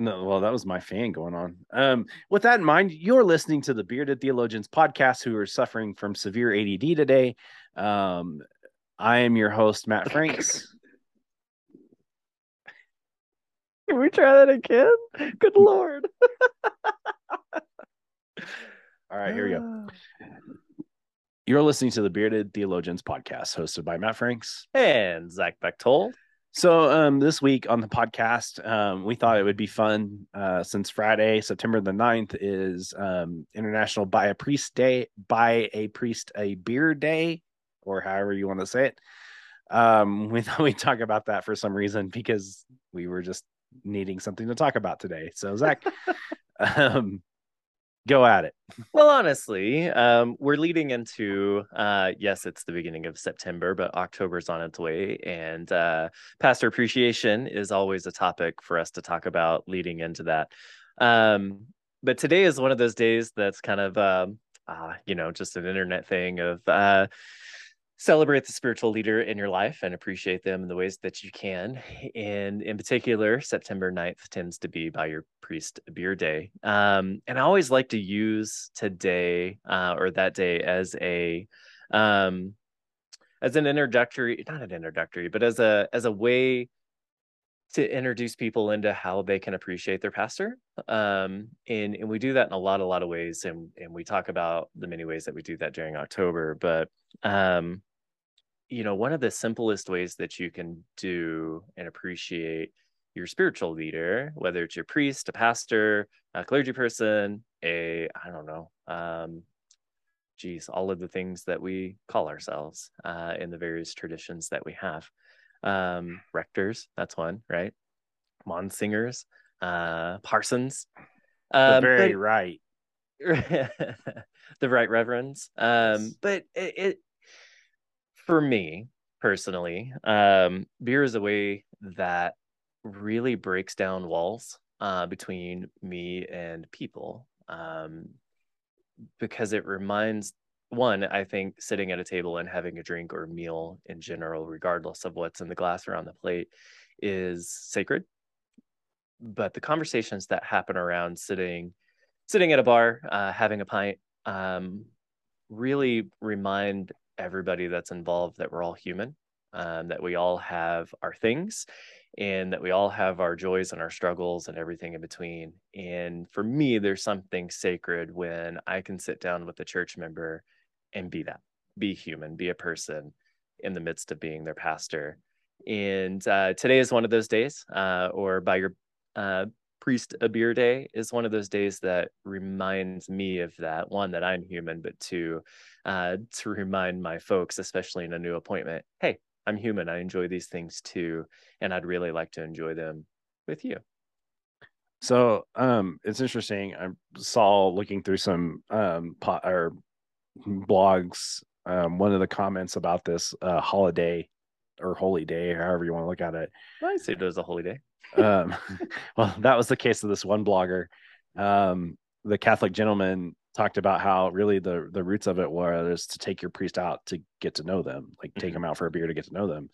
no, well, that was my fan going on. Um, with that in mind, you're listening to the Bearded Theologians podcast who are suffering from severe ADD today. Um, I am your host, Matt Franks. Can we try that again? Good lord. All right, here we go. You're listening to the Bearded Theologians podcast hosted by Matt Franks and Zach Bechtold. So um, this week on the podcast, um, we thought it would be fun uh, since Friday, September the 9th, is um, International Buy a Priest Day, Buy a Priest a Beer Day, or however you want to say it. Um, we thought we'd talk about that for some reason because we were just needing something to talk about today. So Zach, um, go at it. Well, honestly, um, we're leading into uh, yes, it's the beginning of September, but October's on its way, and uh, pastor appreciation is always a topic for us to talk about leading into that. Um, but today is one of those days that's kind of uh, you know just an internet thing of uh, celebrate the spiritual leader in your life and appreciate them in the ways that you can. And in particular, September 9th tends to be buy your priest beer day. Um, and I always like to use today uh, or that day as a um, as an introductory, not an introductory, but as a as a way to introduce people into how they can appreciate their pastor um, and and we do that in a lot a lot of ways and and we talk about the many ways that we do that during october but um, you know, one of the simplest ways that you can do and appreciate your spiritual leader, whether it's your priest, a pastor, a clergy person, a, I don't know, um, geez, all of the things that we call ourselves uh, in the various traditions that we have. Um, rectors, that's one, right? Monsignors, uh, parsons. Um, the very but, right. the right reverends. Um, but it, it for me personally, um, beer is a way that really breaks down walls uh, between me and people um, because it reminds one i think sitting at a table and having a drink or a meal in general regardless of what's in the glass or on the plate is sacred. But the conversations that happen around sitting sitting at a bar uh, having a pint um, really remind everybody that's involved that we're all human, um, that we all have our things, and that we all have our joys and our struggles and everything in between. And for me, there's something sacred when I can sit down with a church member and be that, be human, be a person in the midst of being their pastor. And uh, today is one of those days, uh, or buy your uh, priest a beer day is one of those days that reminds me of that one that i'm human but two uh, to remind my folks especially in a new appointment hey i'm human i enjoy these things too and i'd really like to enjoy them with you. So um it's interesting i saw looking through some um pot or blogs um one of the comments about this uh holiday or holy day however you want to look at it. I say it was a holy day um, well, that was the case of this one blogger. Um, the Catholic gentleman talked about how really the the roots of it were was to take your priest out to get to know them, like take mm-hmm. them out for a beer to get to know them.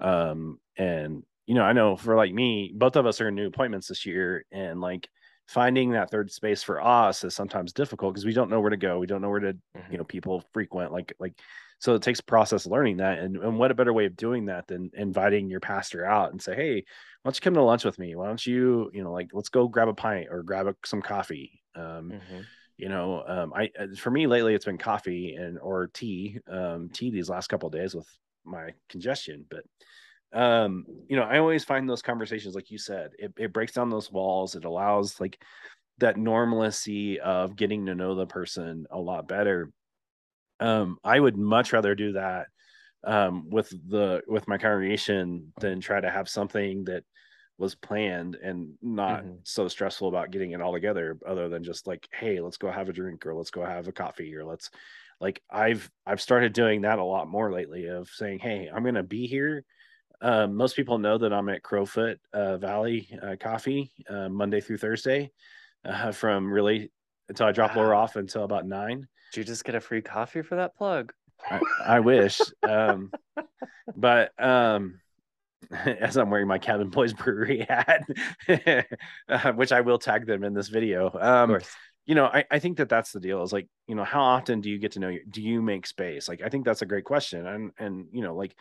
Um, and you know, I know for like me, both of us are in new appointments this year, and like finding that third space for us is sometimes difficult because we don't know where to go. We don't know where to, mm-hmm. you know, people frequent like like so it takes process learning that and, and what a better way of doing that than inviting your pastor out and say hey why don't you come to lunch with me? Why don't you you know like let's go grab a pint or grab a, some coffee. Um, mm-hmm. you know um, i uh, for me lately it's been coffee and or tea um, tea these last couple days with my congestion but um you know i always find those conversations like you said it, it breaks down those walls it allows like that normalcy of getting to know the person a lot better um, I would much rather do that um, with the with my congregation than try to have something that was planned and not Mhm. so stressful about getting it all together other than just like hey let's go have a drink or let's go have a coffee or let's like i've i've started doing that a lot more lately of saying hey i'm gonna be here. Um, most people know that i'm at crowfoot uh, valley uh, coffee uh, monday through thursday uh, from really until i drop laura off until about nine Did you just get a free coffee for that plug? I, I wish. Um, but um, as I'm wearing my Cabin Boys Brewery hat, uh, which I will tag them in this video. Um, you know, I, I think that that's the deal is like, you know, how often do you get to know you? Do you make space? Like, I think that's a great question. And, and, you know, like,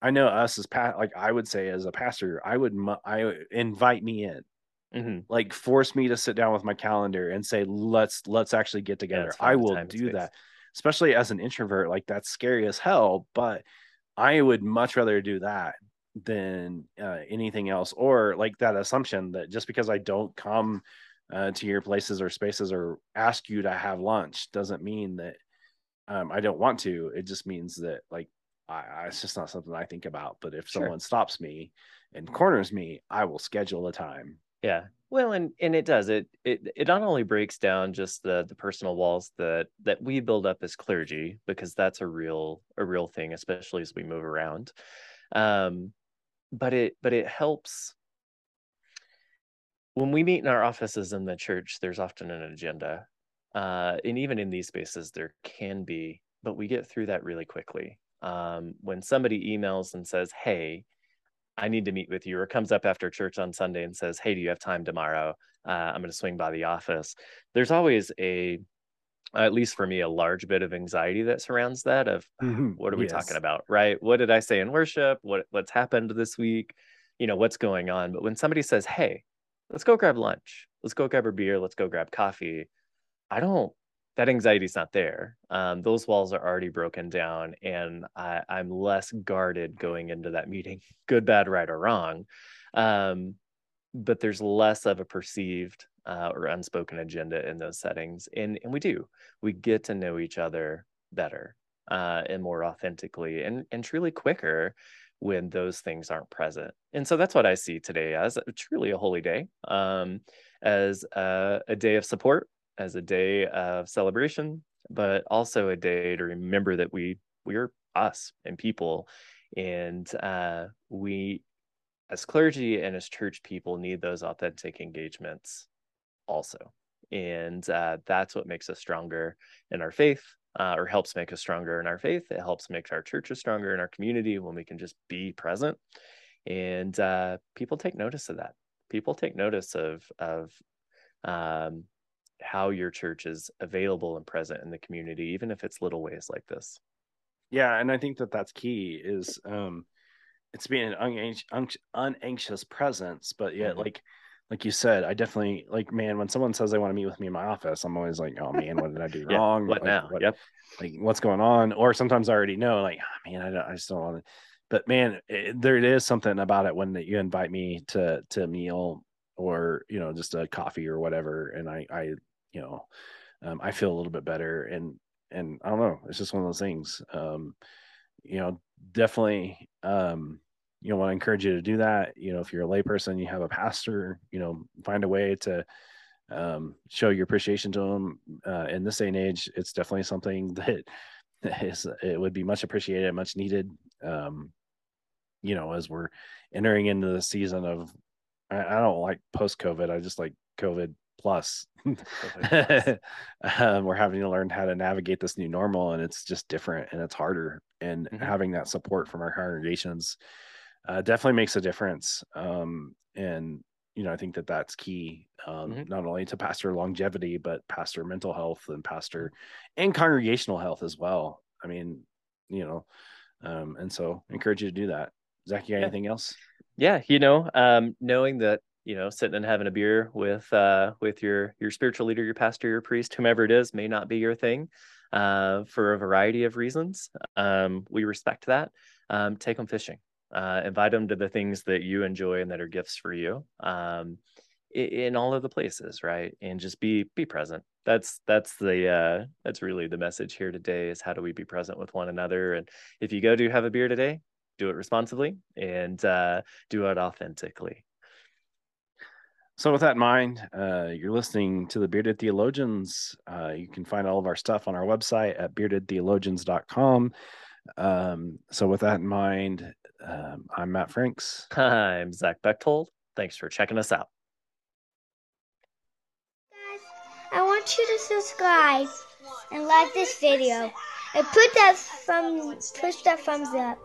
I know us as pat, like I would say as a pastor, I would, mu- I invite me in, hmm like force me to sit down with my calendar and say, let's, let's actually get together. let's I will do that especially as an introvert, like that's scary as hell. But I would much rather do that than uh, anything else, or like that assumption that just because I don't come uh, to your places or spaces or ask you to have lunch doesn't mean that um, I don't want to. It just means that like I, I, it's just not something I think about. But if Sure. someone stops me and corners me, I will schedule a time. Yeah. Well, and and it does it it it not only breaks down just the the personal walls that that we build up as clergy because that's a real a real thing, especially as we move around. Um, but it but it helps when we meet in our offices in the church. There's often an agenda, uh, and even in these spaces there can be, but we get through that really quickly. Um, when somebody emails and says, "Hey," I need to meet with you, or comes up after church on Sunday and says, Hey, do you have time tomorrow? Uh, I'm going to swing by the office. There's always a, at least for me, a large bit of anxiety that surrounds that of what are we Yes. talking about, right? What did I say in worship? What what's happened this week? You know, what's going on? But when somebody says, Hey, let's go grab lunch, let's go grab a beer, let's go grab coffee, I don't that anxiety's not there. Um, those walls are already broken down, and I, I'm less guarded going into that meeting, good, bad, right, or wrong. Um, but there's less of a perceived uh, or unspoken agenda in those settings, and and we do we get to know each other better uh, and more authentically, and and truly quicker when those things aren't present. And so that's what I see today as truly a holy day, um, as a, a day of support as a day of celebration, but also a day to remember that we we're us and people, and uh, we as clergy and as church people need those authentic engagements also, and uh, that's what makes us stronger in our faith. Uh, or helps make us stronger in our faith. It helps make our churches stronger in our community when we can just be present, and uh, people take notice of that. People take notice of of um, how your church is available and present in the community, even if it's little ways like this. Yeah, and I think that that's key is um it's being an unanx- unx- unanxious presence, but yet Mhm. like like you said, I definitely like man when someone says they want to meet with me in my office, I'm always like, oh man, what did I do Yeah, wrong? What Like, now? what- Yep. like what's going on? Or sometimes I already know, like, oh, man, I, don't, I just don't want to. But man, it, there is something about it when you invite me to to a meal or you know just a coffee or whatever, and I I you know um, I feel a little bit better and and I don't know, it's just one of those things. Um, you know, definitely um you know want to encourage you to do that you know if you're a layperson you have a pastor you know find a way to um show your appreciation to them uh in this day and age it's definitely something that is it would be much appreciated much needed um you know as we're entering into the season of i, I don't like post covid i just like covid plus. Um, we're having to learn how to navigate this new normal and it's just different and it's harder and Mhm. having that support from our congregations uh, definitely makes a difference. Um, and you know i think that that's key um, Mhm. not only to pastor longevity but pastor mental health and pastor and congregational health as well. I mean you know um, and so I encourage you to do that. Zach you got Yeah. anything else? Yeah you know um knowing that you know sitting and having a beer with uh with your your spiritual leader your pastor your priest whomever it is may not be your thing uh for a variety of reasons. Um we respect that. Um take them fishing. Uh invite them to the things that you enjoy and that are gifts for you um i- in all of the places right? And just be be present. That's that's the uh that's really the message here today is how do we be present with one another? And if you go to have a beer today do it responsibly and uh do it authentically. So, with that in mind, uh, you're listening to the Bearded Theologians. Uh, you can find all of our stuff on our website at beardedtheologians.com. Um, so, with that in mind, um, I'm Matt Franks. I'm Zach Bechtold. Thanks for checking us out. Guys, I want you to subscribe and like this video and put that thumb, push that thumbs up.